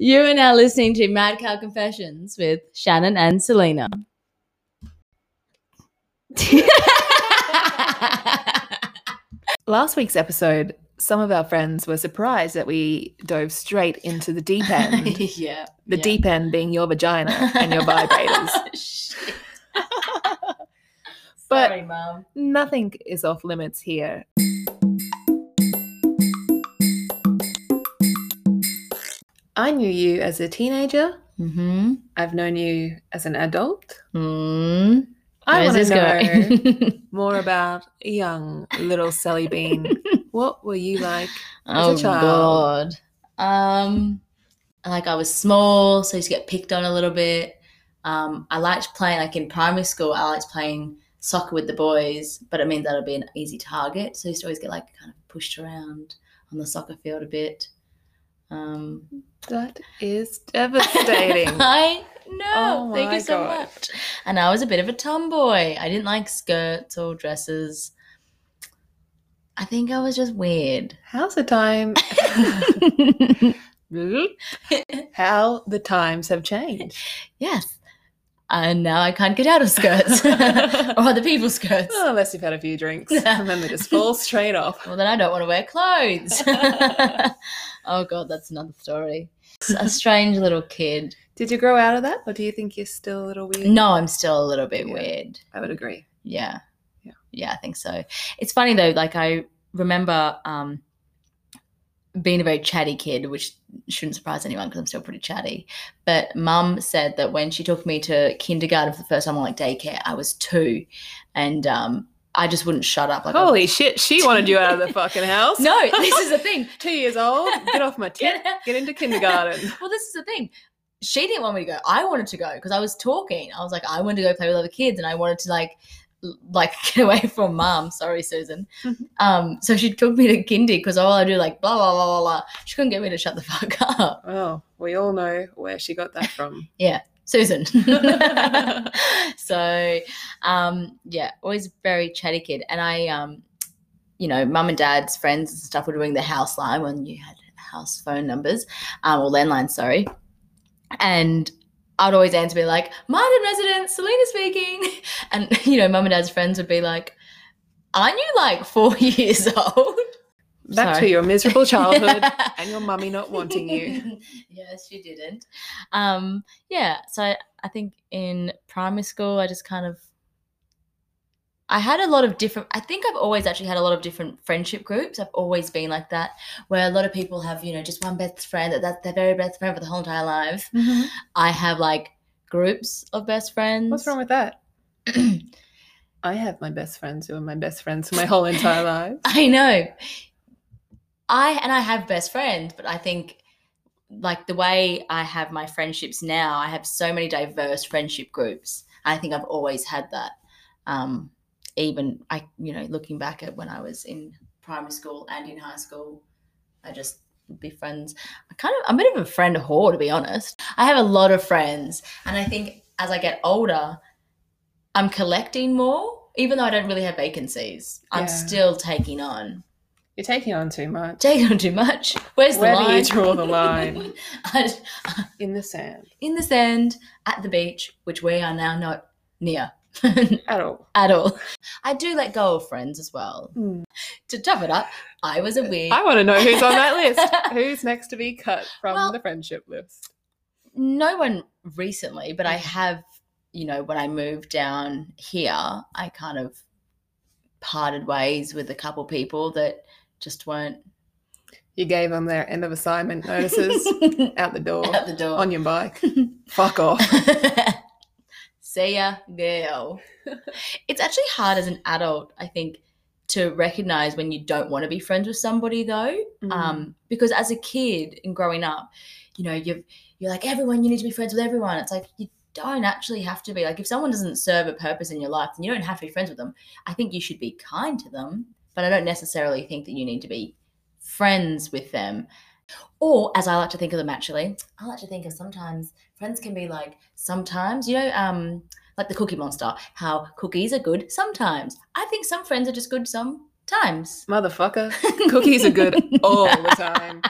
You are now listening to Mad Cow Confessions with Shannon and Selina. Last week's episode, some of our friends were surprised that we dove straight into the deep end. yeah. The yeah. deep end being your vagina and your vibrators. But- Sorry. Nothing is off limits here. I knew you as a teenager. Mm-hmm. I've known you as an adult. Mm. I want to know more about young little Sally Bean. what were you like? oh a child. God. Um, like I was small, so I used to get picked on a little bit. Um, I liked playing like in primary school. I liked playing soccer with the boys, but it means that I'd be an easy target. So I used to always get like kind of pushed around on the soccer field a bit. Um, That is devastating. I know. Oh Thank you so God. much. And I was a bit of a tomboy. I didn't like skirts or dresses. I think I was just weird. How's the time? How the times have changed. yes. And now I can't get out of skirts or other people's skirts. Oh, unless you've had a few drinks and then they just fall straight off. Well, then I don't want to wear clothes. Oh, God, that's another story. A strange little kid. Did you grow out of that, or do you think you're still a little weird? No, I'm still a little bit Yeah. weird. I would agree. Yeah. Yeah. Yeah, I think so. It's funny though, like I remember um being a very chatty kid, which shouldn't surprise anyone because I'm still pretty chatty. But mum said that when she took me to kindergarten for the first time on like daycare, I was two. And um I just wouldn't shut up. Like Holy shit, she wanted you out of the fucking house. No, this is the thing. Two years old, get off my tip, Get- get into kindergarten. well, this is the thing. She didn't want me to go. I wanted to go because I was talking. I was like, I wanted to go play with other kids, and I wanted to like, like get away from mom. Sorry, Susan. Mhm. um, so she took me to kindy because all I do like blah blah blah blah blah. She couldn't get me to shut the fuck up. Oh, we all know where she got that from. Susan. so, um, yeah, always very chatty kid, and I, um, you know, mum and dad's friends and stuff were doing the house line when you had house phone numbers, um, or landlines, sorry, and. I'd always answer, be like, "Martin resident, Selina speaking," and you know, mum and dad's friends would be like, "Aren't you like four years old?" Back Sorry. to your miserable childhood and your mummy not wanting you. yes, she didn't. Um, yeah, so I, I think in primary school, I just kind of, I had a lot of different. I think I've always actually had a lot of different friendship groups. I've always been like that, where a lot of people have, you know, just one best friend that that's their very best friend for the whole entire life. I have like groups of best friends. What's wrong with that? I have my best friends who are my best friends for my whole entire life. I know. I and I have best friends, but I think like the way I have my friendships now, I have so many diverse friendship groups. I think I've always had that. Um, even I, you know, looking back at when I was in primary school and in high school, I just would be friends. I kind of, I'm a bit of a friend whore, to be honest. I have a lot of friends, and I think as I get older, I'm collecting more. Even though I don't really have vacancies, I'm still taking on. You're taking on too much. Taking on too much. Where's Where the do line? you draw the line? In the sand. in the sand at the beach, which we are now not near At all. at all. I do let go of friends as well. Hmm. To top it up, I was a weird. I want to know who's on that list. Who's next to be cut from Well- the friendship list? no one recently, but I Mm. have, you know, when I moved down here, I kind of parted ways with a couple people that just won't. You gave them their end of assignment notices out the door out the door. on your bike. Fuck off. See ya, girl. it's actually hard as an adult, I think, to recognize when you don't want to be friends with somebody, though. Mm. Um, because as a kid and growing up, you know, you've you're like everyone. You need to be friends with everyone. It's like you don't actually have to be. Like if someone doesn't serve a purpose in your life, then you don't have to be friends with them. I think you should be kind to them, but I don't necessarily think that you need to be friends with them. Or as I like to think of them actually, I like to think of sometimes friends can be like sometimes, you know, um, like the cookie monster, how cookies are good sometimes. I think some friends are just good sometimes. Motherfucker. Cookies are good all the time.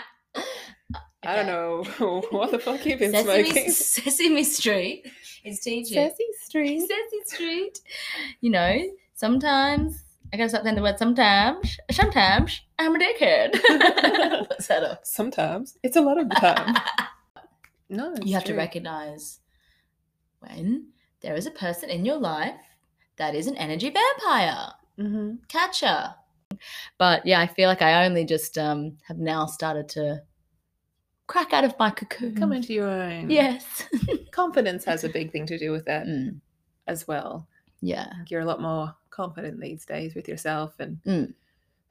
I don't know what the fuck you've been Sesame, smoking. Sesame Street is teaching. Sesame Street. Sesame Street. You know, sometimes I gotta stop saying the word sometimes. Sometimes I'm a dickhead. Up? Sometimes. It's a lot of the time. no, you have to recognize when there is a person in your life that is an energy vampire. Mhm. Catcher. But yeah, I feel like I only just um, have now started to crack out of my cocoon. Come into your own. Yes. Confidence has a big thing to do with that Mm, as well. yeah. You're a lot more confident these days with yourself and Mm.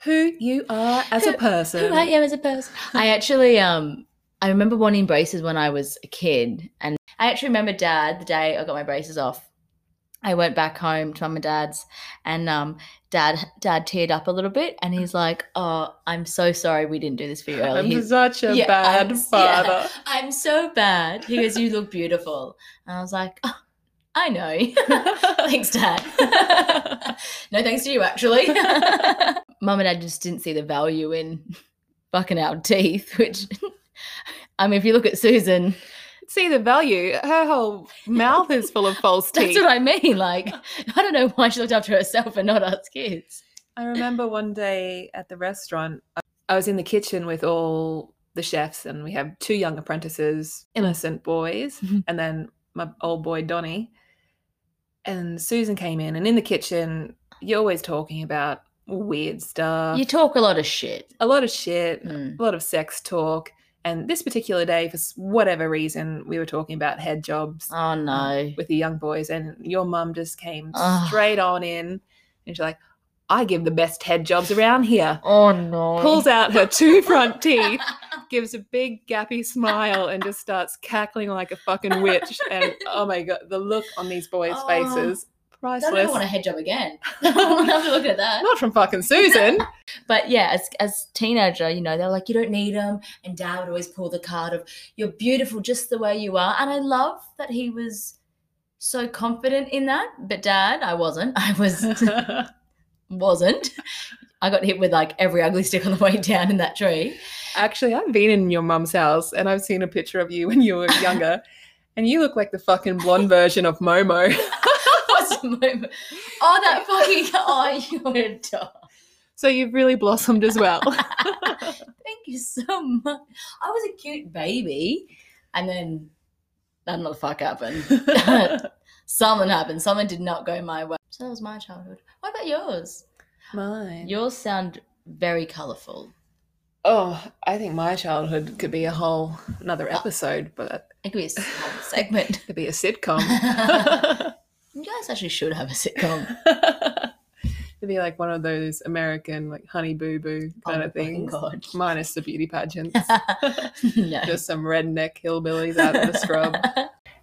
who you are as a person. Who I am as a person. I actually um I remember wanting braces when I was a kid. And I actually remember dad the day I got my braces off. I went back home to mum and dad's and um dad dad teared up a little bit and he's like, Oh, I'm so sorry we didn't do this for you earlier. I'm He's- such a Yeah, bad I'm- father. yeah. I'm so bad. He goes, You look beautiful. And I was like, oh, I know. thanks, Dad. no thanks to you, actually. Mum and Dad just didn't see the value in fucking our teeth, which I mean, if you look at Susan, See the value. Her whole mouth is full of false teeth. that's what I mean. Like, I don't know why she looked after herself and not us kids. I remember one day at the restaurant, I was in the kitchen with all the chefs, and we have two young apprentices, innocent boys, Mhm. and then my old boy Donny. And Susan came in, and in the kitchen, you're always talking about weird stuff, You talk a lot of shit. a lot of shit, Mm. a lot of sex talk. And this particular day, for whatever reason, we were talking about head jobs Oh no. with the young boys, and your mum just came straight on in, and she's like, "I give the best head jobs around here." Oh no. Pulls out her two front teeth, gives a big gappy smile, and just starts cackling like a fucking witch. And oh my god, the look on these boys' Oh. faces, I don't priceless. want a head job again. After looking at that. Not from fucking Susan. But yeah, as as teenager, you know, they're like, you don't need them, and Dad would always pull the card of you're beautiful just the way you are, and I love that he was so confident in that. But Dad, I wasn't. I was wasn't. I got hit with like every ugly stick on the way down in that tree. Actually, I've been in your mum's house, and I've seen a picture of you when you were younger, and you look like the fucking blonde version of Momo. The? Oh, that fucking oh, you're a dog. So you've really blossomed as well. Thank you so much. I was a cute baby, and then I don't know what the fuck happened. Something happened. Something did not go my way. So that was my childhood. What about yours? Mine. Yours sound very colourful. Oh, I think my childhood could be a whole another episode, but It could be a whole segment. could be a sitcom. You guys actually should have a sitcom. It'd be like one of those American like Honey Boo Boo Oh kind my of fucking things, God. minus the beauty pageants. no. Just some redneck hillbillies out in the scrub.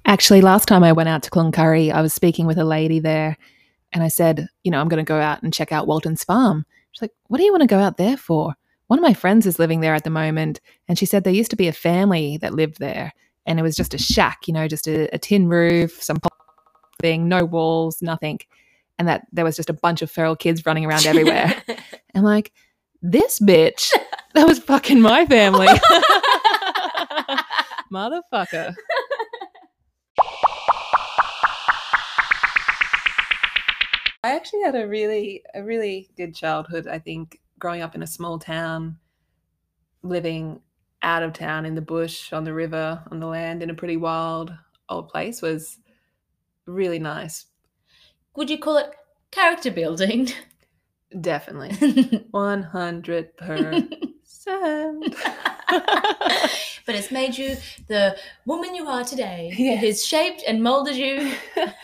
Actually, last time I went out to Cloncurry, I was speaking with a lady there and I said, you know, I'm going to go out and check out Walton's farm. She's like, what do you want to go out there for? One of my friends is living there at the moment. And she said there used to be a family that lived there and it was just a shack, you know, just a, a tin roof, some thing, no walls, nothing. And that there was just a bunch of feral kids running around everywhere. I'm like, this bitch, that was fucking my family. Motherfucker. I actually had a really a really good childhood, I think, growing up in a small town, living out of town in the bush, on the river, on the land, in a pretty wild old place was really nice. Would you call it character building? Definitely. 100 percent. but it's made you the woman you are today. Yes. It has shaped and molded you.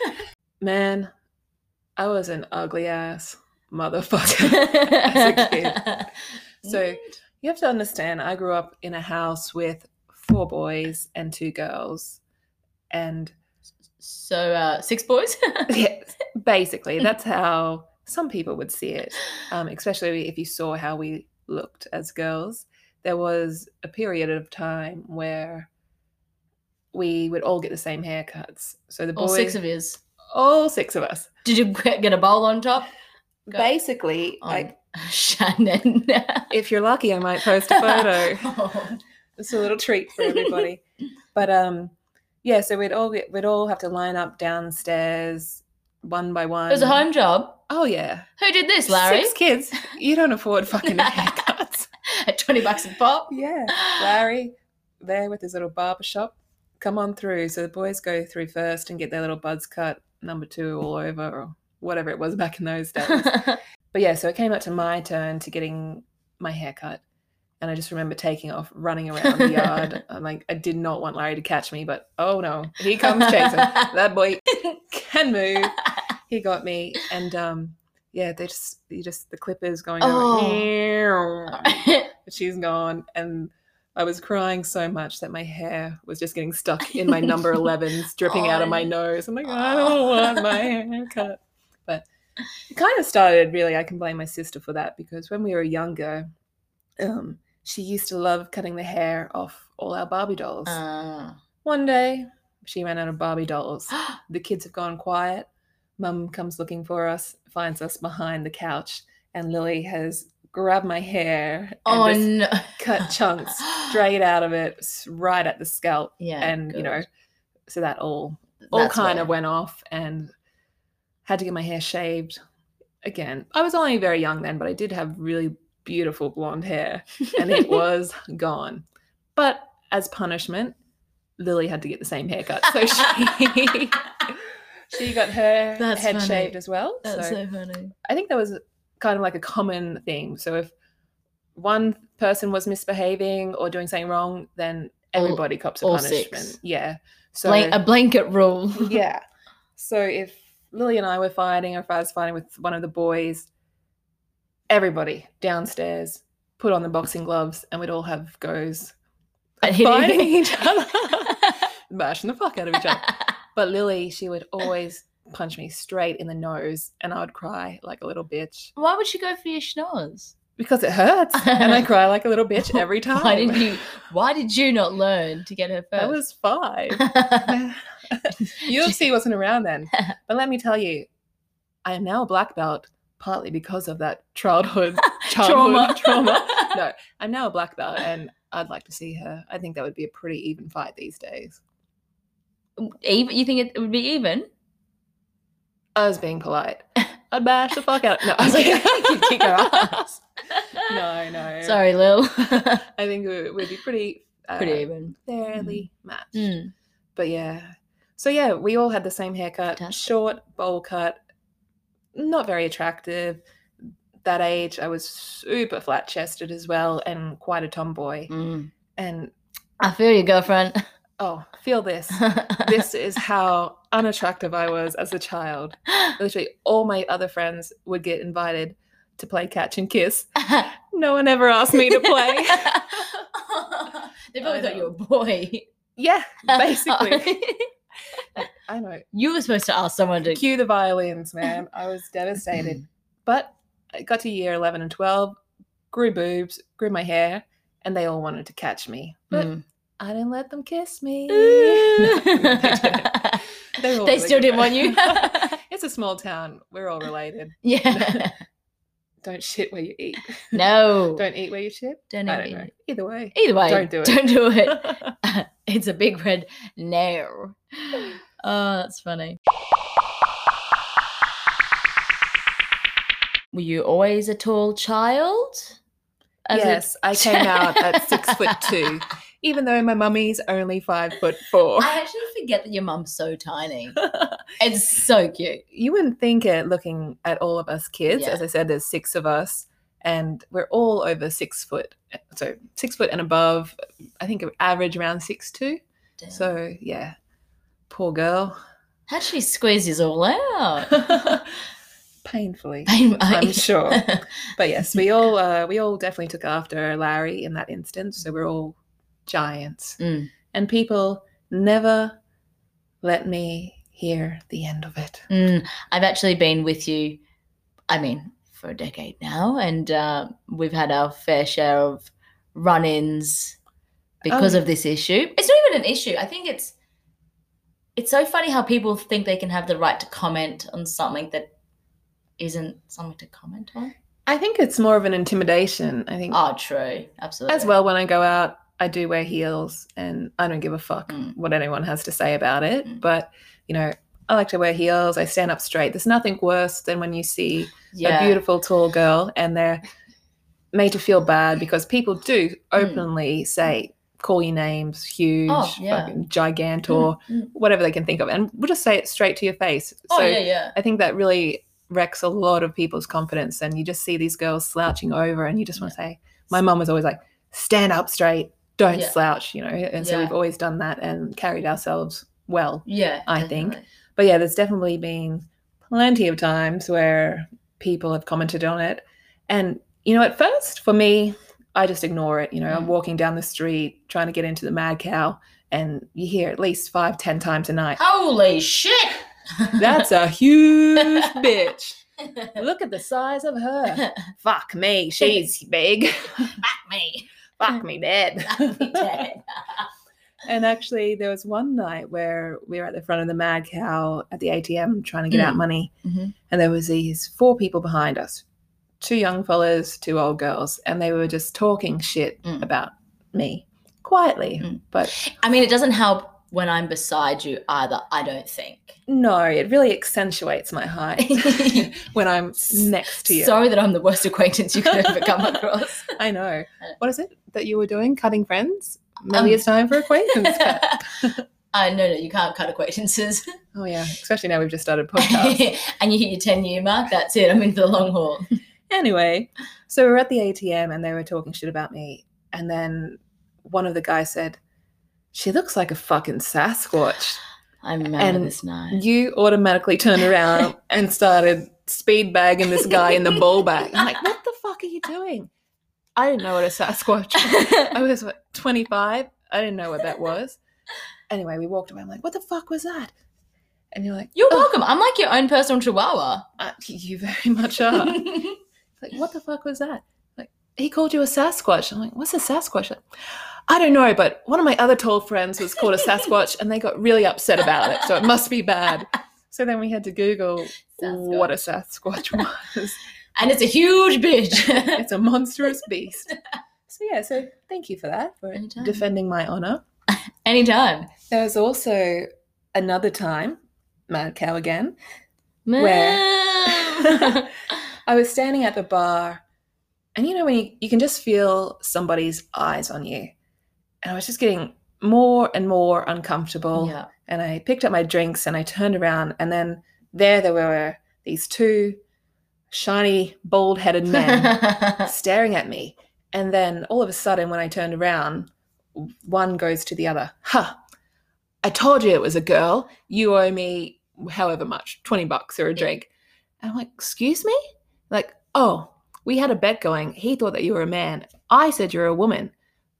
Man, I was an ugly ass motherfucker as a kid. So you have to understand, I grew up in a house with four boys and two girls. And so uh, six boys. yeah, basically, that's how some people would see it, um, especially if you saw how we looked as girls. There was a period of time where we would all get the same haircuts. So the boys, All six of yous. All six of us. Did you get get a bowl on top? Go. Basically, On like Shannon. if you're lucky, I might post a photo. Oh. It's a little treat for everybody. but um, yeah. So we'd all get, we'd all have to line up downstairs one by one. It was a home job. Oh yeah, Who did this, Larry? Six kids. You don't afford fucking haircuts. At 20 bucks a pop. yeah, Larry there with his little barber shop. Come on through. So the boys go through first and get their little buds cut. Number two all over or whatever it was back in those days. But yeah, so it came up to my turn to getting my hair cut. And I just remember taking off, running around the yard. I'm like, I did not want Larry to catch me, but oh no, he comes chasing. that boy can move. He got me. And um, yeah, they just, you just, the clippers going Oh. over. She's gone. And I was crying so much that my hair was just getting stuck in my number 11s, dripping out of my Oh. nose. I'm like, I don't want my hair cut. But it kind of started really i can blame my sister for that because when we were younger um, she used to love cutting the hair off all our barbie dolls Uh, one day she ran out of barbie dolls the kids have gone quiet mum comes looking for us finds us behind the couch and lily has grabbed my hair and oh, no. cut chunks straight out of it right at the scalp Yeah. and you know so that all all kind of went off and had to get my hair shaved again. I was only very young then, but I did have really beautiful blonde hair and it was gone. But as punishment, Lily had to get the same haircut. So she she got her That's head funny. shaved as well. That's so so funny. I think that was kind of like a common thing. So if one person was misbehaving or doing something wrong, then All- everybody cops a punishment. six. Yeah. So Blank, a blanket rule. yeah. So if Lily and I were fighting, or if I was fighting with one of the boys, everybody downstairs put on the boxing gloves, and we'd all have goes at fighting each other, bashing the fuck out of each other. But Lily, she would always punch me straight in the nose, and I would cry like a little bitch Why would she go for your schnoz? because it hurts, and I cry like a little bitch every time. Why didn't you? Why did you not learn to get her first? I was five. UFC wasn't around then. But let me tell you, I am now a black belt partly because of that childhood childhood trauma. No, I'm now a black belt and I'd like to see her. I think that would be a pretty even fight these days. Even you think it would be even? I was being polite. I'd bash the fuck out. No, I was like, you'd kick her ass. no, no. Sorry, Lil. I think we'd be pretty, uh, Pretty even. fairly matched. Mm. But yeah. So yeah, we all had the same haircut, Fantastic. short bowl cut, not very attractive. That age, I was super flat chested as well, and quite a tomboy. Mm. And I feel you, girlfriend. oh, feel this. this is how unattractive I was as a child. Literally, all my other friends would get invited to play catch and kiss. No one ever asked me to play. they probably thought you were a boy. yeah, basically. I know. you were supposed to ask someone to. Cue the violins, man. I was devastated. But I got to year 11 and 12, grew boobs, grew my hair, and they all wanted to catch me. But Mm. I didn't let them kiss me. they. They, They really still didn't want you. it's a small town. We're all related. yeah. Don't shit where you eat. No. Don't eat where you shit. Don't eat don't know. Either way. Either way, Don't do it. Don't do it. it's a big red no. Oh, that's funny. Were you always a tall child? As yes, I came out at six foot two, even though my mummy's only five foot four. I actually forget that your mum's so tiny. It's so cute. you wouldn't think it looking at all of us kids. Yeah. As I said, there's six of us, and we're all over six foot. So six foot and above. I think average around six two. Damn. So yeah, poor girl. how'd she squeeze you all out? Painfully, Pain- I'm sure. But yes, we all uh, we all definitely took after Larry in that instance. So we're all giants, Mm. and people never let me hear the end of it. Mm, I've actually been with you, I mean, for a decade now, and uh, we've had our fair share of run ins because Oh. of this issue. It's not even an issue. I think it's it's so funny how people think they can have the right to comment on something that isn't something to comment on. I think it's more of an intimidation. I think Oh, true. Absolutely. as well when I go out, I do wear heels and I don't give a fuck Mm. what anyone has to say about it. Mm. But, you know, I like to wear heels. I stand up straight. There's nothing worse than when you see Yeah. a beautiful tall girl and they're made to feel bad because people do openly say, call you names, huge, Mm. Oh, yeah. fucking gigantor, Mm, mm. whatever they can think of. And we'll just say it straight to your face. Oh so yeah, yeah. I think that really wrecks a lot of people's confidence. And you just see these girls slouching over and you just want to say, my mom was always like, stand up straight, don't Yeah. slouch, you know. And so Yeah. we've always done that and carried ourselves well. Yeah. I think. But yeah, there's definitely been plenty of times where people have commented on it. And, you know, at first, for me, I just ignore it. You know, I'm Mm. walking down the street trying to get into the Mad Cow, and you hear at least five, ten times a night. Holy shit! That's a huge bitch. Look at the size of her. Fuck me, she's big. Fuck me. Fuck me dead. Fuck me dead. And actually, there was one night where we were at the front of the Mad Cow at the ATM trying to get out Mm. money, Mhm. and there was these four people behind us, two young fellas, two old girls, and they were just talking shit Mm. about me quietly. Mm. But I mean, it doesn't help when I'm beside you either. I don't think. no, it really accentuates my height when I'm next to you. Sorry that I'm the worst acquaintance you could ever come across. I know. Uh, What is it that you were doing? Cutting friends? Maybe it's time for acquaintance cut. uh, no, no, you can't cut acquaintances. Oh yeah, especially now we've just started podcast. and you hit your 10 year mark, that's it. I'm in for the long haul. Anyway, so we were at the ATM and they were talking shit about me. And then one of the guys said, She looks like a fucking Sasquatch. I remember And this night. You automatically turned around and started speed bagging this guy in the ball bag. I'm like, What the fuck are you doing? I didn't know what a Sasquatch was. I was what, 25. I didn't know what that was. Anyway, we walked away. I'm like, What the fuck was that? And you're like, You're "Oh, welcome. I'm like your own personal chihuahua. uh, You very much are. like, what the fuck was that? Like, he called you a Sasquatch. I'm like, what's a Sasquatch? Like, I don't know, but one of my other tall friends was called a Sasquatch and they got really upset about it. So it must be bad. So then we had to Google what a Sasquatch was. and it's a huge bitch. it's a monstrous beast. So yeah, so thank you for that, for Anytime. defending my honor. Anytime. There was also another time, Mad Cow again, Where? I was standing at the bar, and you know when you, you can just feel somebody's eyes on you, and I was just getting more and more uncomfortable. yeah. And I picked up my drinks and I turned around, and then there there were these two shiny, bald-headed men staring at me. And then all of a sudden, when I turned around, one goes to the other. Huh. I told you it was a girl. You owe me however much, 20 bucks or a drink. And I'm like, excuse me? Like, oh, we had a bet going. He thought that you were a man. I said you're a woman.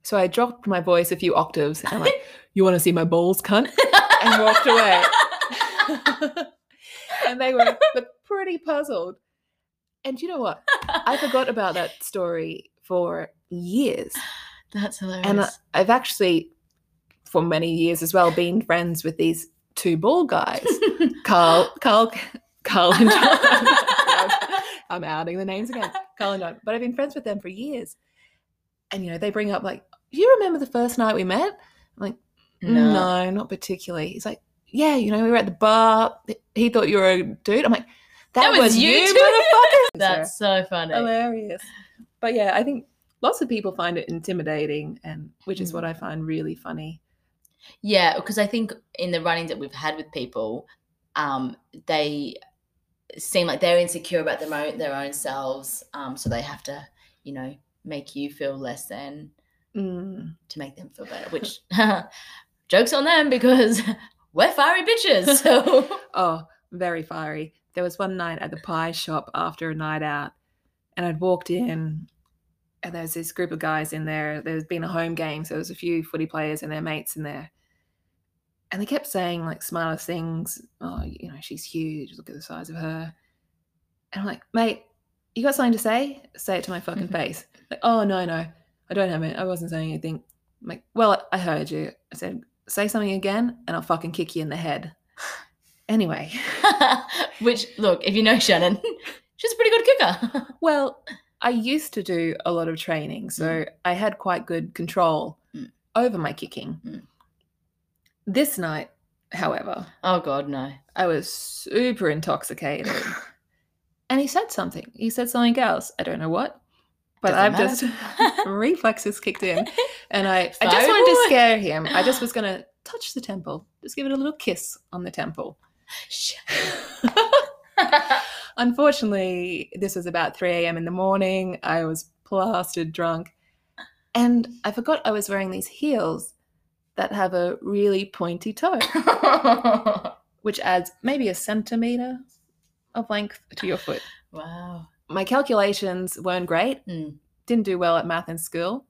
So I dropped my voice a few octaves and I'm like, you want to see my balls, cunt? And walked away. and they were pretty puzzled. And you know what? I forgot about that story for years. That's hilarious. And I've actually, for many years as well, been friends with these two ball guys, Carl, Carl, Carl and John. I'm outing the names again, Carl and John. But I've been friends with them for years. And you know, they bring up like, "You remember the first night we met?" I'm like, "No, not particularly." He's like, "Yeah, you know, we were at the bar. He thought you were a dude." I'm like, "That, That was was, you you, motherfucker!" That's so funny. hilarious. But yeah, I think lots of people find it intimidating, and which is Mm. what I find really funny. Yeah, because I think in the runnings that we've had with people, um, they seem like they're insecure about their own their own selves, um, so they have to, you know, make you feel less than Mm. to make them feel better. Which jokes on them because we're fiery bitches. So Oh, very fiery. There was one night at the pie shop after a night out, and I'd walked in, and there was this group of guys in there. There's been a home game, so there was a few footy players and their mates in there. And they kept saying like smarter things. Oh, you know, she's huge. Look at the size of her. And I'm like, mate, you got something to say? Say it to my fucking Mhm. face. Like, oh no, no, I don't have it. I wasn't saying anything. I'm like, well, I heard you. I said, say something again, and I'll fucking kick you in the head. Anyway, which look, if you know Shannon, she's a pretty good kicker. well, I used to do a lot of training, so I had quite good control Mm. over my kicking. Mm. This night, however, Oh God, no. I was super intoxicated. and he said something. He said something else. I don't know what. But I've just reflexes kicked in. And I, I just wanted to scare him. I just was gonna touch the temple. Just give it a little kiss on the temple. Unfortunately, this was about 3 a.m. in the morning. I was plastered drunk. And I forgot I was wearing these heels that have a really pointy toe, which adds maybe a centimeter of length to your foot. wow. My calculations weren't great. Mm. Didn't do well at math in school.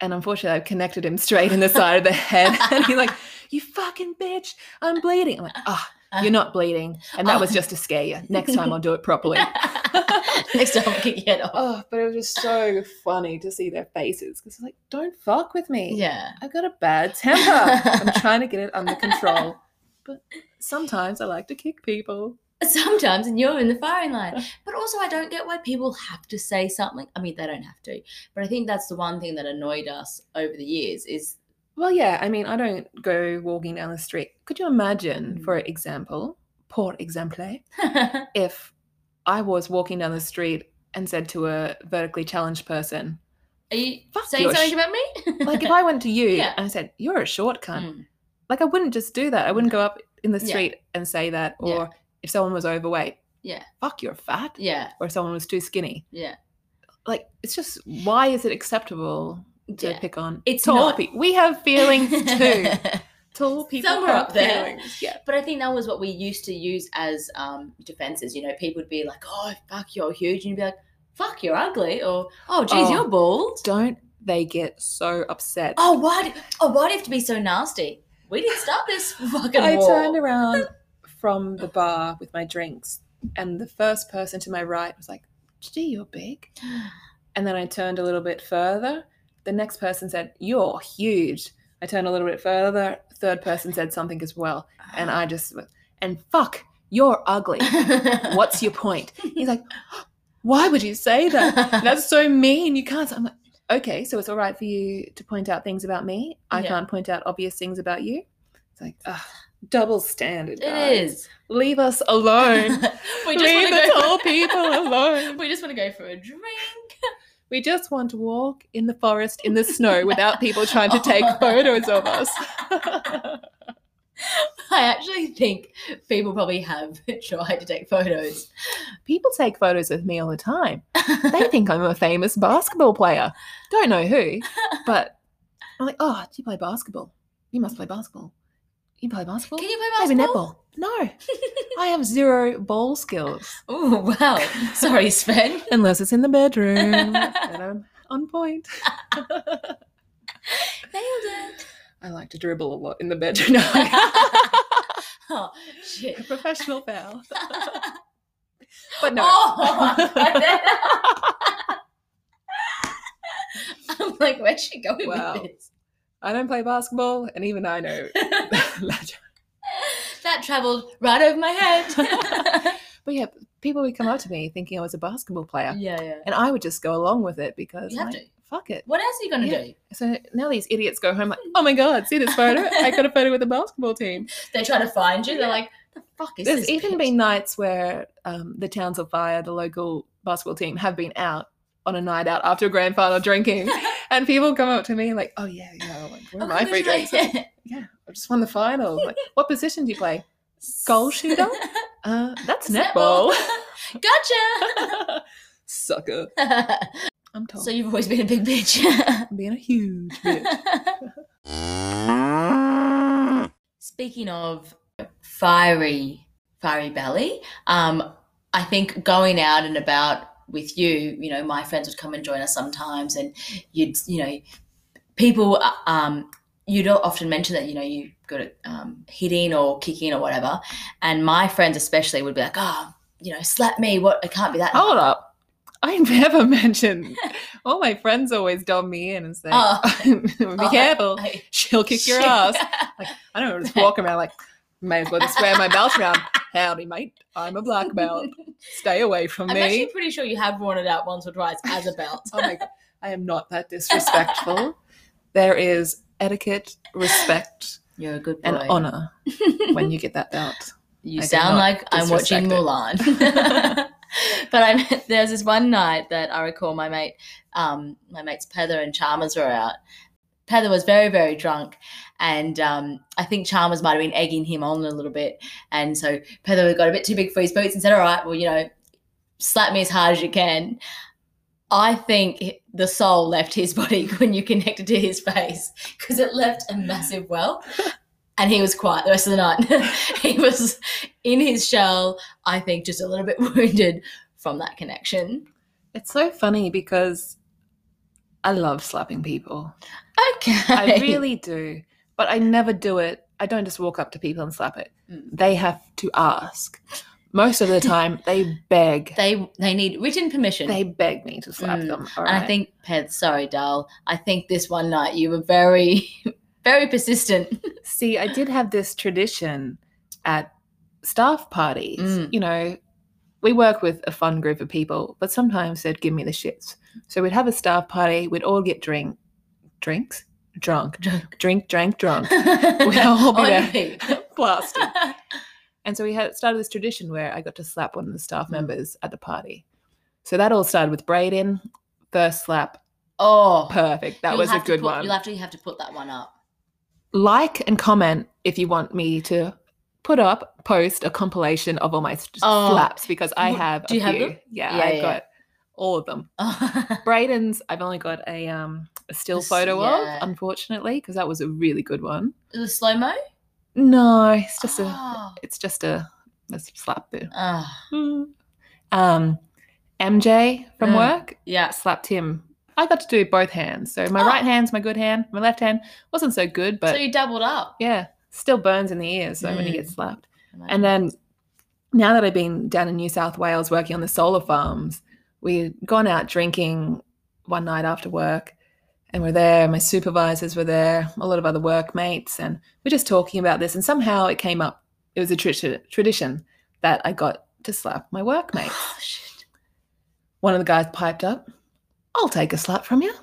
And unfortunately, I connected him straight in the side of the head. And he's like, You fucking bitch, I'm bleeding. I'm like, Ah, you're not bleeding. And that was just to scare you. Next time I'll do it properly. Next time I'll kick your head off. Oh, but it was just so funny to see their faces because it's like, don't fuck with me. Yeah. I've got a bad temper. I'm trying to get it under control. But sometimes I like to kick people. Sometimes, and you're in the firing line. But also, I don't get why people have to say something. I mean, they don't have to, but I think that's the one thing that annoyed us over the years is Well, yeah, I mean, I don't go walking down the street. Could you imagine, Mm. for example, por exemple, if I was walking down the street and said to a vertically challenged person, Are you saying something sh- about me? like if I went to you Yeah. and I said, you're a short cunt, Mm. like I wouldn't just do that. I wouldn't go up in the Yeah. street and say that. Or Yeah. If someone was overweight, Yeah. fuck, you're fat. Yeah. Or if someone was too skinny. Yeah. Like, it's just, why is it acceptable to Yeah. pick on It's tall people? We have feelings too. Tall people Somewhere have up there. feelings. Yeah. But I think that was what we used to use as um, defenses. You know, people would be like, "Oh, fuck, you're huge," and you'd be like, "Fuck, you're ugly," or "Oh, geez, Oh. you're bald." Don't they get so upset? Oh, why? Do, oh, why do you have to be so nasty? We didn't start this fucking I war. turned around from the bar with my drinks, and the first person to my right was like, Gee, you're big. And then I turned a little bit further. The next person said, You're huge. I turned a little bit further. Third person said something as well. And I just, and fuck, you're ugly. What's your point? He's like, Why would you say that? That's so mean. You can't. I'm like, Okay, so it's all right for you to point out things about me. I Yeah. can't point out obvious things about you. It's like, ugh, double standard. It guys. is. Leave us alone. we just Leave want the to go tall people alone. We just want to go for a drink. We just want to walk in the forest in the snow without people trying to take photos of us. I actually think people probably have tried to take photos. people take photos of me all the time. They think I'm a famous basketball player. Don't know who, but I'm like, oh, do you play basketball? You must play basketball. Can you play basketball? Can you play basketball? Maybe basketball? netball. No, I have zero ball skills Oh wow! Sorry, Sven. unless it's in the bedroom. then I'm on point. Nailed it. I like to dribble a lot in the bedroom. No, oh shit. a professional foul. But no. Oh, I'm like, where's she going Wow. with this? I don't play basketball, and even I know. that travelled right over my head. but yeah, people would come up to me thinking I was a basketball player, yeah, yeah. and I would just go along with it because You have I'm to. fuck it. What else are you gonna Yeah. do? So now these idiots go home like, oh my god, see this photo? I got a photo with the basketball team. They try to find you. They're like, the fuck is There's this? There's even bitch?" been nights where um, the Townsville Fire, the local basketball team, have been out on a night out after a grand final drinking, and people come up to me like, oh yeah, yeah, like, where Oh, my free drinks? congratulations. yeah, I just won the final. Like, what position do you play? Goal shooter? Uh, that's netball. gotcha. Sucker. I'm told. so you've always been a big bitch. I'm being a huge bitch. Speaking of fiery, fiery belly, um, I think going out and about with you, you know, my friends would come and join us sometimes, and you'd, you know, people, uh, um, you'd often mention that, you know, you good at um, hitting or kicking or whatever, and my friends especially would be like, oh, you know, slap me. What? It can't be that. Hold up. I never mentioned. All my friends always dub me in and say, Oh. "Be Oh, careful, I- she'll kick your ass." Like I don't know, just walk around like, may as well just wear my belt around. Howdy, mate. I'm a black belt. Stay away from me. I'm me. actually pretty sure you have worn it out once or twice as a belt. Oh my god, I am not that disrespectful. there is etiquette, respect, You're a good boy. and honor when you get that belt. You I sound like I'm watching Mulan. but I there's this one night that I recall my mate, um, my mates Heather and Chalmers were out. Heather was very, very drunk, and um, I think Chalmers might have been egging him on a little bit. And so Heather got a bit too big for his boots and said, "All right, well, you know, slap me as hard as you can." I think the soul left his body when you connected to his face because it left a massive well. And he was quiet the rest of the night. he was in his shell, I think, just a little bit wounded from that connection. It's so funny because I love slapping people. Okay. I really do. But I never do it. I don't just walk up to people and slap it. Mm. They have to ask. Most of the time, they beg. they they need written permission. They beg me to slap Mm. them. all and I think, Ped, sorry, Dal. I think this one night you were very, very persistent. See, I did have this tradition at staff parties. Mm. You know, we work with a fun group of people, but sometimes they'd give me the shits. So we'd have a staff party, we'd all get drink, drinks, drunk, drink, drank, drunk, we'd all be On there, blasted. And so we had started this tradition where I got to slap one of the staff Mm. members at the party. So that all started with Braden, first slap, oh, perfect. That was a good put- one. You'll have to have to put that one up. like and comment if you want me to put up post a compilation of all my Oh, slaps because I have do you have them? Yeah, Yeah, I've yeah. got all of them. Braden's I've only got a um a still photo yeah. of, unfortunately, because that was a really good one. the slow mo. No, it's just a Oh. it's just a, a slap boo. Oh, Hmm. Um MJ from Mm. work yeah. slapped him. I got to do both hands. So my Oh. right hand's my good hand. My left hand wasn't so good, but so you doubled up. yeah, still burns in the ears so when you get Mm. slapped. And then now that I've been down in New South Wales working on the solar farms, we'd gone out drinking one night after work and we're there. My supervisors were there, a lot of other workmates, and we're just talking about this. And somehow it came up. It was a tra- tradition that I got to slap my workmates. Oh, shit. One of the guys piped up, I'll take a slap from you.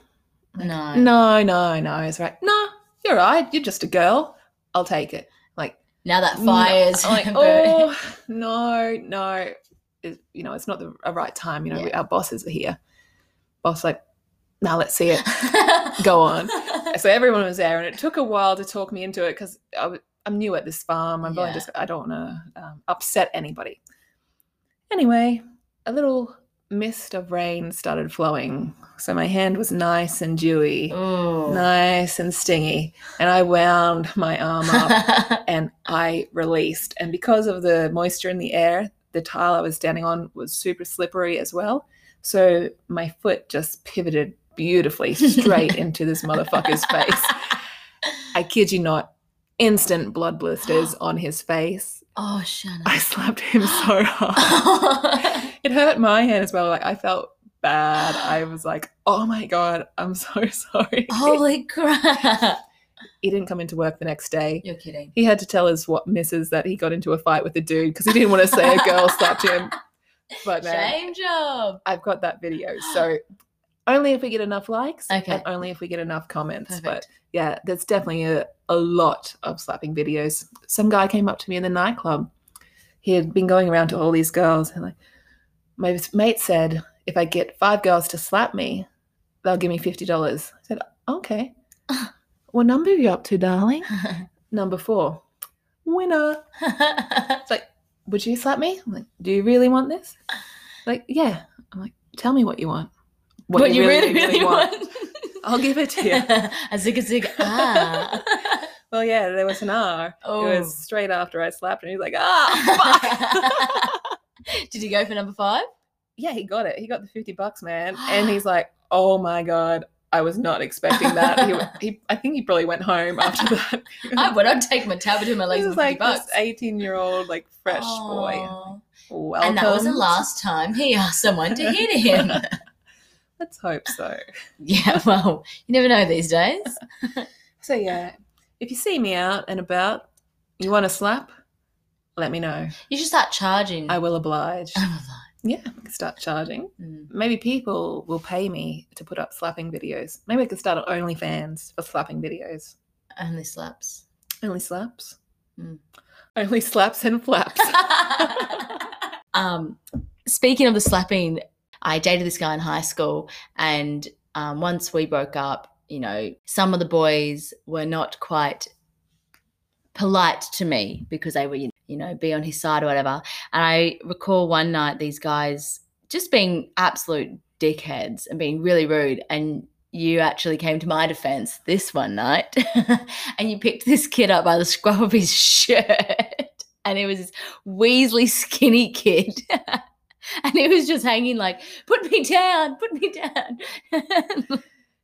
No. No, no, no. It's right. No, you're right. You're just a girl. I'll take it. Like, Now that fire's I'm like, oh no, no, it, you know, it's not the a right time. You know, Yeah. our bosses are here. Boss like, now let's see it. Go on. So everyone was there, and it took a while to talk me into it because I'm new at this farm. I'm Yeah. really just I don't want to um, upset anybody. Anyway, a little mist of rain started flowing, so my hand was nice and dewy, Ooh. nice and stingy, and I wound my arm up and I released. And because of the moisture in the air, the tile I was standing on was super slippery as well. So my foot just pivoted beautifully straight into this motherfucker's face. I kid you not, instant blood blisters on his face. oh, Shannon. I slapped him so hard. It hurt my hand as well. Like I felt bad. I was like, oh my God, I'm so sorry. Holy crap. He didn't come into work the next day. You're kidding. He had to tell his what missus that he got into a fight with a dude because he didn't want to say a girl slapped him. But Shame job. I've got that video. So only if we get enough likes Okay. and only if we get enough comments. But Perfect. yeah, there's definitely a, a lot of slapping videos. Some guy came up to me in the nightclub. He had been going around to all these girls and like my mate said, if I get five girls to slap me, they'll give me fifty dollars. I said, Okay. what number are you up to, darling? Number four. Winner. It's like, would you slap me? I'm like, do you really want this? Like, yeah. I'm like, tell me what you want. What, you really, really, want. I'll give it to you. a zig a zig ah. well, yeah, there was an R. Oh. It was straight after I slapped him. He's like, ah, fuck. Did he go for number five? yeah, he got it. He got the 50 bucks, man. And he's like, oh my God, I was not expecting that. He, he I think he probably went home after that. I would. I'd take my tab between my legs is 50 like bucks. this 18 year old, like fresh boy. Welcome. And that was the last time he asked someone to hit him. Let's hope so. yeah, well, you never know these days. So yeah, if you see me out and about, you want to slap, let me know. You should start charging. I will oblige. I'm alive. Yeah, I can start charging. Mm. Maybe people will pay me to put up slapping videos. Maybe I could start on OnlyFans for slapping videos. Only slaps. Only slaps. Mm. Only slaps and flaps. um, speaking of the slapping, I dated this guy in high school, and um, once we broke up, you know, some of the boys were not quite polite to me because they were, you know, be on his side or whatever. And I recall one night these guys just being absolute dickheads and being really rude. And you actually came to my defense this one night and you picked this kid up by the scruff of his shirt. And it was this Weasley skinny kid. and he was just hanging like, put me down, put me down.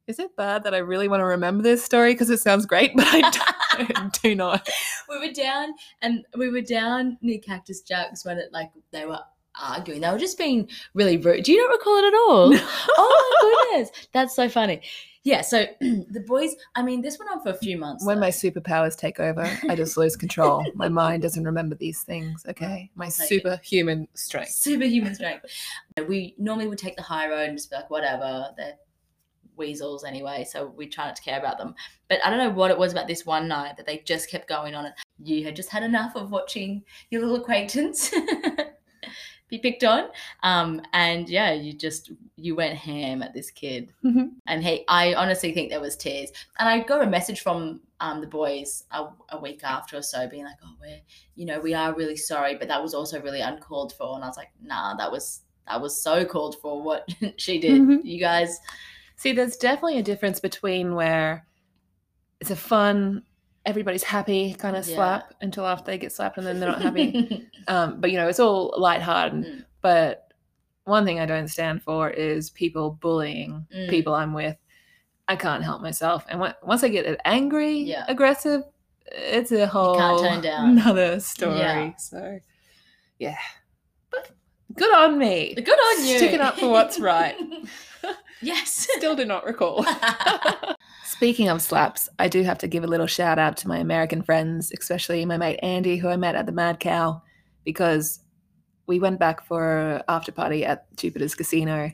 Is it bad that I really want to remember this story because it sounds great, but I don't, do not. we were down and we were down near Cactus Jacks when it like they were arguing. They were just being really rude. Do you not recall it at all? oh my goodness. That's so funny. Yeah, so the boys, I mean, this went on for a few months. When though. my superpowers take over, I just lose control. My mind doesn't remember these things. Okay, my I'll take it. superhuman strength. superhuman strength. We normally would take the high road and just be like, whatever, they're weasels anyway, so we try not to care about them. But I don't know what it was about this one night that they just kept going on it. You had just had enough of watching your little acquaintance be picked on. Um, and yeah, you just you went ham at this kid. And he I honestly think there was tears. And I got a message from um, the boys a, a week after or so being like, oh, we're, you know, we are really sorry, but that was also really uncalled for. And I was like, nah, that was that was so called for what she did. Mhm. You guys See, there's definitely a difference between where it's a fun, everybody's happy kind of Yeah. slap until after they get slapped and then they're not happy. um, but you know, it's all lighthearted. Mm. But one thing I don't stand for is people bullying Mm. people I'm with. I can't help myself, and when, once I get angry, Yeah. aggressive, it's a whole turn down. another story. Yeah. So, yeah, but good on me. Good on you. Sticking up for what's right. yes. Still do not recall. Speaking of slaps, I do have to give a little shout out to my American friends, especially my mate Andy, who I met at the Mad Cow, because we went back for after party at Jupiter's Casino,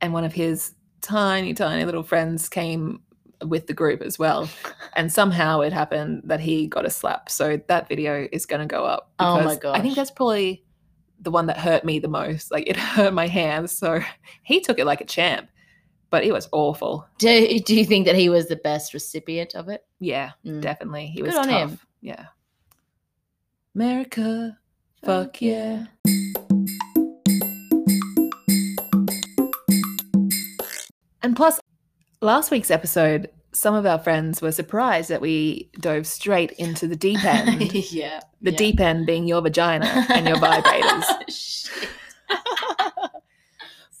and one of his tiny, tiny little friends came with the group as well, and somehow it happened that he got a slap. So that video is going to go up. Oh my because I think that's probably the one that hurt me the most. Like it hurt my hands, so he took it like a champ, but it was awful. do, do you think that he was the best recipient of it? Yeah, Mm. definitely. He Good was on tough. him. Yeah. America, fuck yeah. And plus, last week's episode, some of our friends were surprised that we dove straight into the deep end. yeah. the yeah. deep end being your vagina and your vibrators.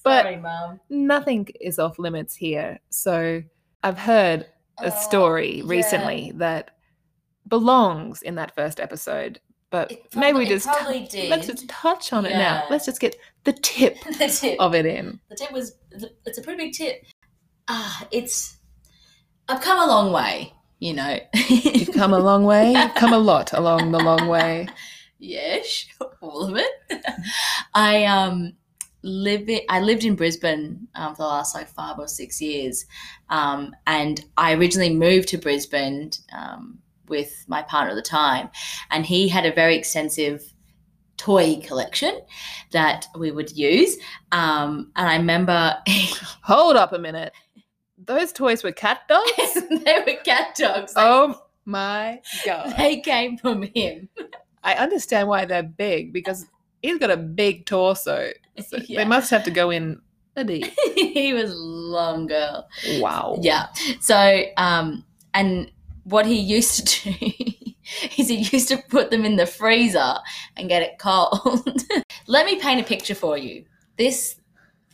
But- Sorry, mum. Nothing is off limits here. So I've heard a Oh, story yeah. recently that belongs in that first episode. But It maybe we just probably did. let's just touch on it now. Let's just get the tip the tip. of it in. The tip was it's a pretty big tip. Ah, it's I've come a long way, you know. You've come a long way. You've come a lot along the long way. yes, all of it. I um live in, I lived in Brisbane um, for the last like five or six years, um, and I originally moved to Brisbane um, with my partner at the time, and he had a very extensive toy collection that we would use. Um, and I remember Hold up a minute. Those toys were cat dogs? they were cat dogs. Like, oh my god. They came from him. I understand why they're big because he's got a big torso. So Yeah. They must have to go in a deep. he was long girl. Wow. Yeah. So, um, and what he used to do is he used to put them in the freezer and get it cold. Let me paint a picture for you. This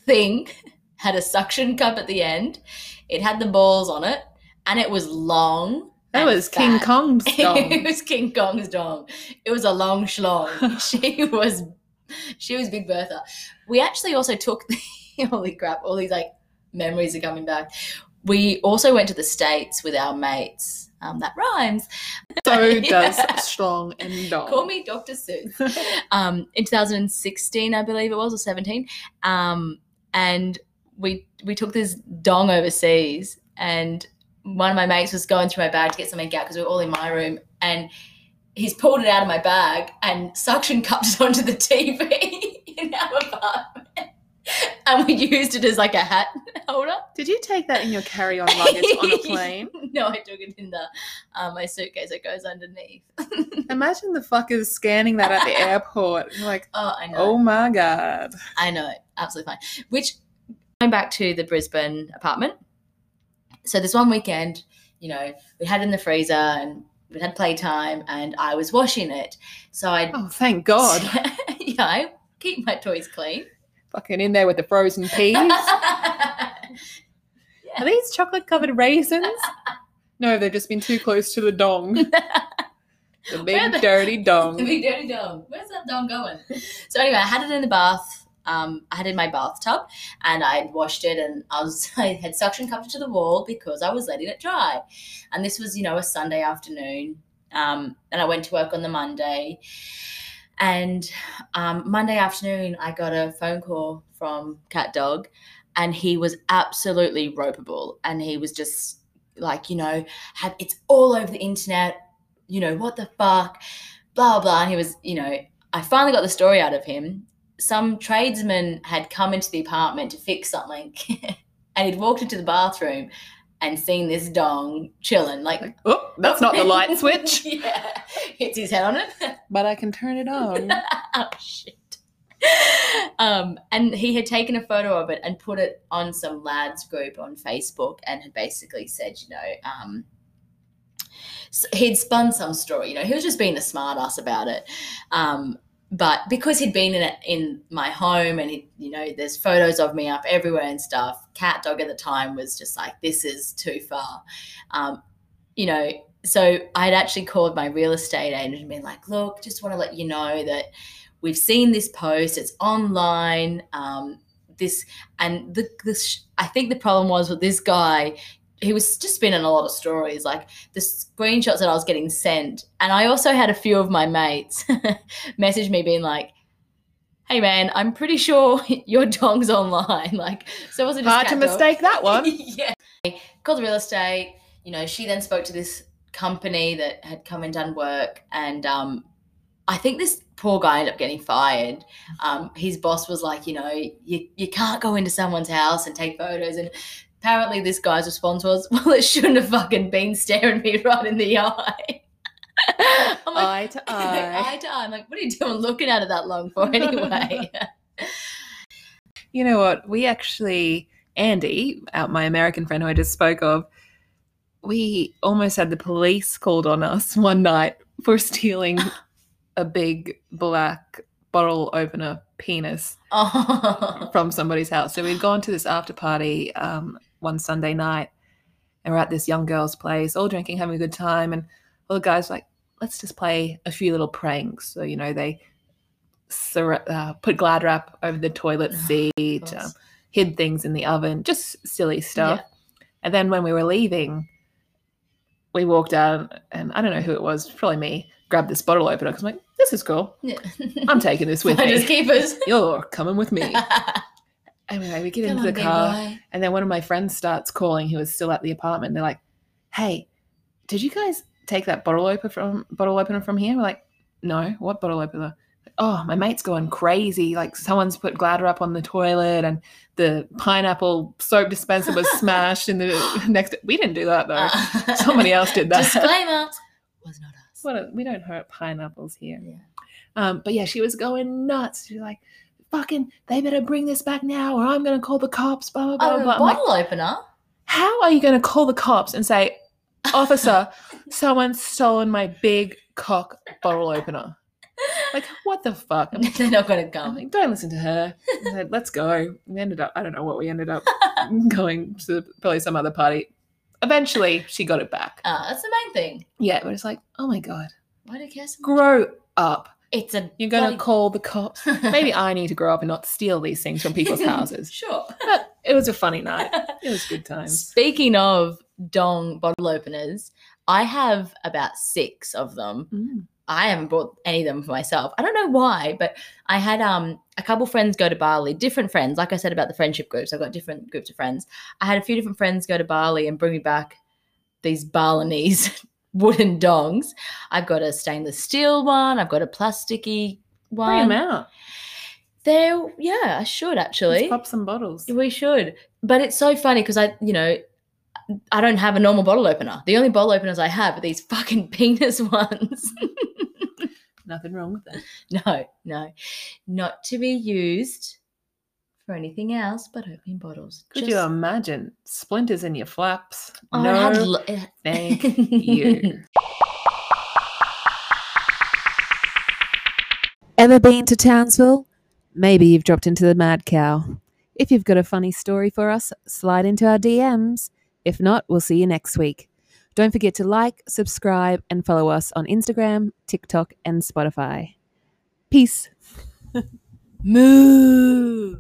thing had a suction cup at the end. It had the balls on it, and it was long. That was King Kong's dong. it was King Kong's dong. It was a long schlong. she was, she was Big Bertha. We actually also took the holy crap. All these like memories are coming back. We also went to the states with our mates Um, that rhymes. So does Yeah. strong and dong. Call me Dr. Seuss. um, in 2016, I believe it was, or 17. Um, and we we took this dong overseas, and one of my mates was going through my bag to get something out because we were all in my room, and he's pulled it out of my bag and suction cupped it onto the TV in our apartment. And we used it as like a hat holder. Did you take that in your carry-on luggage on a plane? no, I took it in the uh, my suitcase that goes underneath. Imagine the fuckers scanning that at the airport. You're like, Oh, I know. oh my god. I know, it. absolutely fine. Which going back to the Brisbane apartment. So this one weekend, you know, we had it in the freezer and we had playtime and I was washing it. So I Oh, thank God. you know, keep my toys clean. Fucking in there with the frozen peas. Are these chocolate covered raisins? No, they've just been too close to the dong. The big the- dirty the dong. big dirty dong. Where's that dong going? So anyway, I had it in the bath. Um, I had in my bathtub, and I washed it, and I was I had suction cupped to the wall because I was letting it dry. And this was, you know, a Sunday afternoon. Um, and I went to work on the Monday. And um, Monday afternoon, I got a phone call from Cat Dog, and he was absolutely ropeable. And he was just like, you know, had it's all over the internet. You know what the fuck, blah blah. And he was, you know, I finally got the story out of him. Some tradesman had come into the apartment to fix something, and he'd walked into the bathroom and seen this dong chilling, like. Like, oh, that's not the light switch, yeah, hits his head on it. but I can turn it on. oh shit. Um, and he had taken a photo of it and put it on some lads group on Facebook and had basically said, you know, um, s- he'd spun some story. You know, he was just being a smartass about it. Um, but because he'd been in in my home and he, you know, there's photos of me up everywhere and stuff. Cat dog at the time was just like, this is too far. Um, you know, so I'd actually called my real estate agent and been like, look, just want to let you know that we've seen this post. It's online. Um, this and the this. I think the problem was with this guy. He was just spinning a lot of stories, like the screenshots that I was getting sent. And I also had a few of my mates message me being like, "Hey man, I'm pretty sure your dog's online." Like, so was it just Hard to dog? mistake that one. yeah. Called the real estate. You know, she then spoke to this company that had come and done work, and um, I think this poor guy ended up getting fired. Um, his boss was like, you know, you you can't go into someone's house and take photos, and apparently this guy's response was, well, it shouldn't have fucking been staring me right in the eye. I'm like, Eye to eye. eye to eye. I'm like, what are you doing looking at it that long for anyway? You know what? We actually, Andy, out my American friend who I just spoke of, we almost had the police called on us one night for stealing a big black bottle opener penis oh. from somebody's house. So we'd gone to this after party um, one Sunday night, and we're at this young girl's place, all drinking, having a good time, and all the guys like, let's just play a few little pranks. So you know they sur- uh, put glad wrap over the toilet Oh, seat, um, hid things in the oven, just silly stuff. And then when we were leaving, we walked out, and I don't know who it was, probably me, grabbed this bottle opener because I'm like, this is cool. Yeah. I'm taking this with me. keepers. You're coming with me. Anyway, we get Come into on, the car, boy. and then one of my friends starts calling, who was still at the apartment. And they're like, "Hey, did you guys take that bottle opener from bottle opener from here?" We're like, "No, what bottle opener?" Oh, my mate's going crazy. Like someone's put glad wrap on the toilet, and the pineapple soap dispenser was smashed in the next. We didn't do that though. Uh, Somebody else did that. Disclaimer. Was not us. What a, we don't hurt pineapples here. Yeah. Um, but yeah, she was going nuts. She's like, "Fucking, they better bring this back now, or I'm gonna call the cops." Blah blah blah. Oh, blah. I'm like, bottle opener. how are you going to call the cops and say, Officer, someone's stolen my big cock bottle opener? Like, what the fuck? I'm, They're not going to come. like, don't listen to her. Said, Let's go. We ended up, I don't know what we ended up going to probably some other party. Eventually, she got it back. Uh, that's the main thing. Yeah, but it's like, oh my God, Why do you care so much? grow up. It's a. You're going to bloody- call the cops. Maybe I need to grow up and not steal these things from people's houses. Sure. But it was a funny night. It was good times. Speaking of dong bottle openers, I have about six of them. Mm. I haven't bought any of them for myself. I don't know why, but I had um a couple friends go to Bali, different friends. Like I said about the friendship groups, I've got different groups of friends. I had a few different friends go to Bali and bring me back these Balinese wooden dongs. I've got a stainless steel one. I've got a plasticky one. Bring them out. They're yeah, I should Let's actually. pop some bottles. We should. But it's so funny because I, you know, I don't have a normal bottle opener. The only bottle openers I have are these fucking penis ones. Nothing wrong with that. no, no. Not to be used for anything else but opening bottles. Could Just- you imagine splinters in your flaps? Oh, no, had eh. thank you. Ever been to Townsville? Maybe you've dropped into the Mad Cow. If you've got a funny story for us, slide into our DMs. If not, we'll see you next week. Don't forget to like, subscribe, and follow us on Instagram, TikTok, and Spotify. Peace. Moo.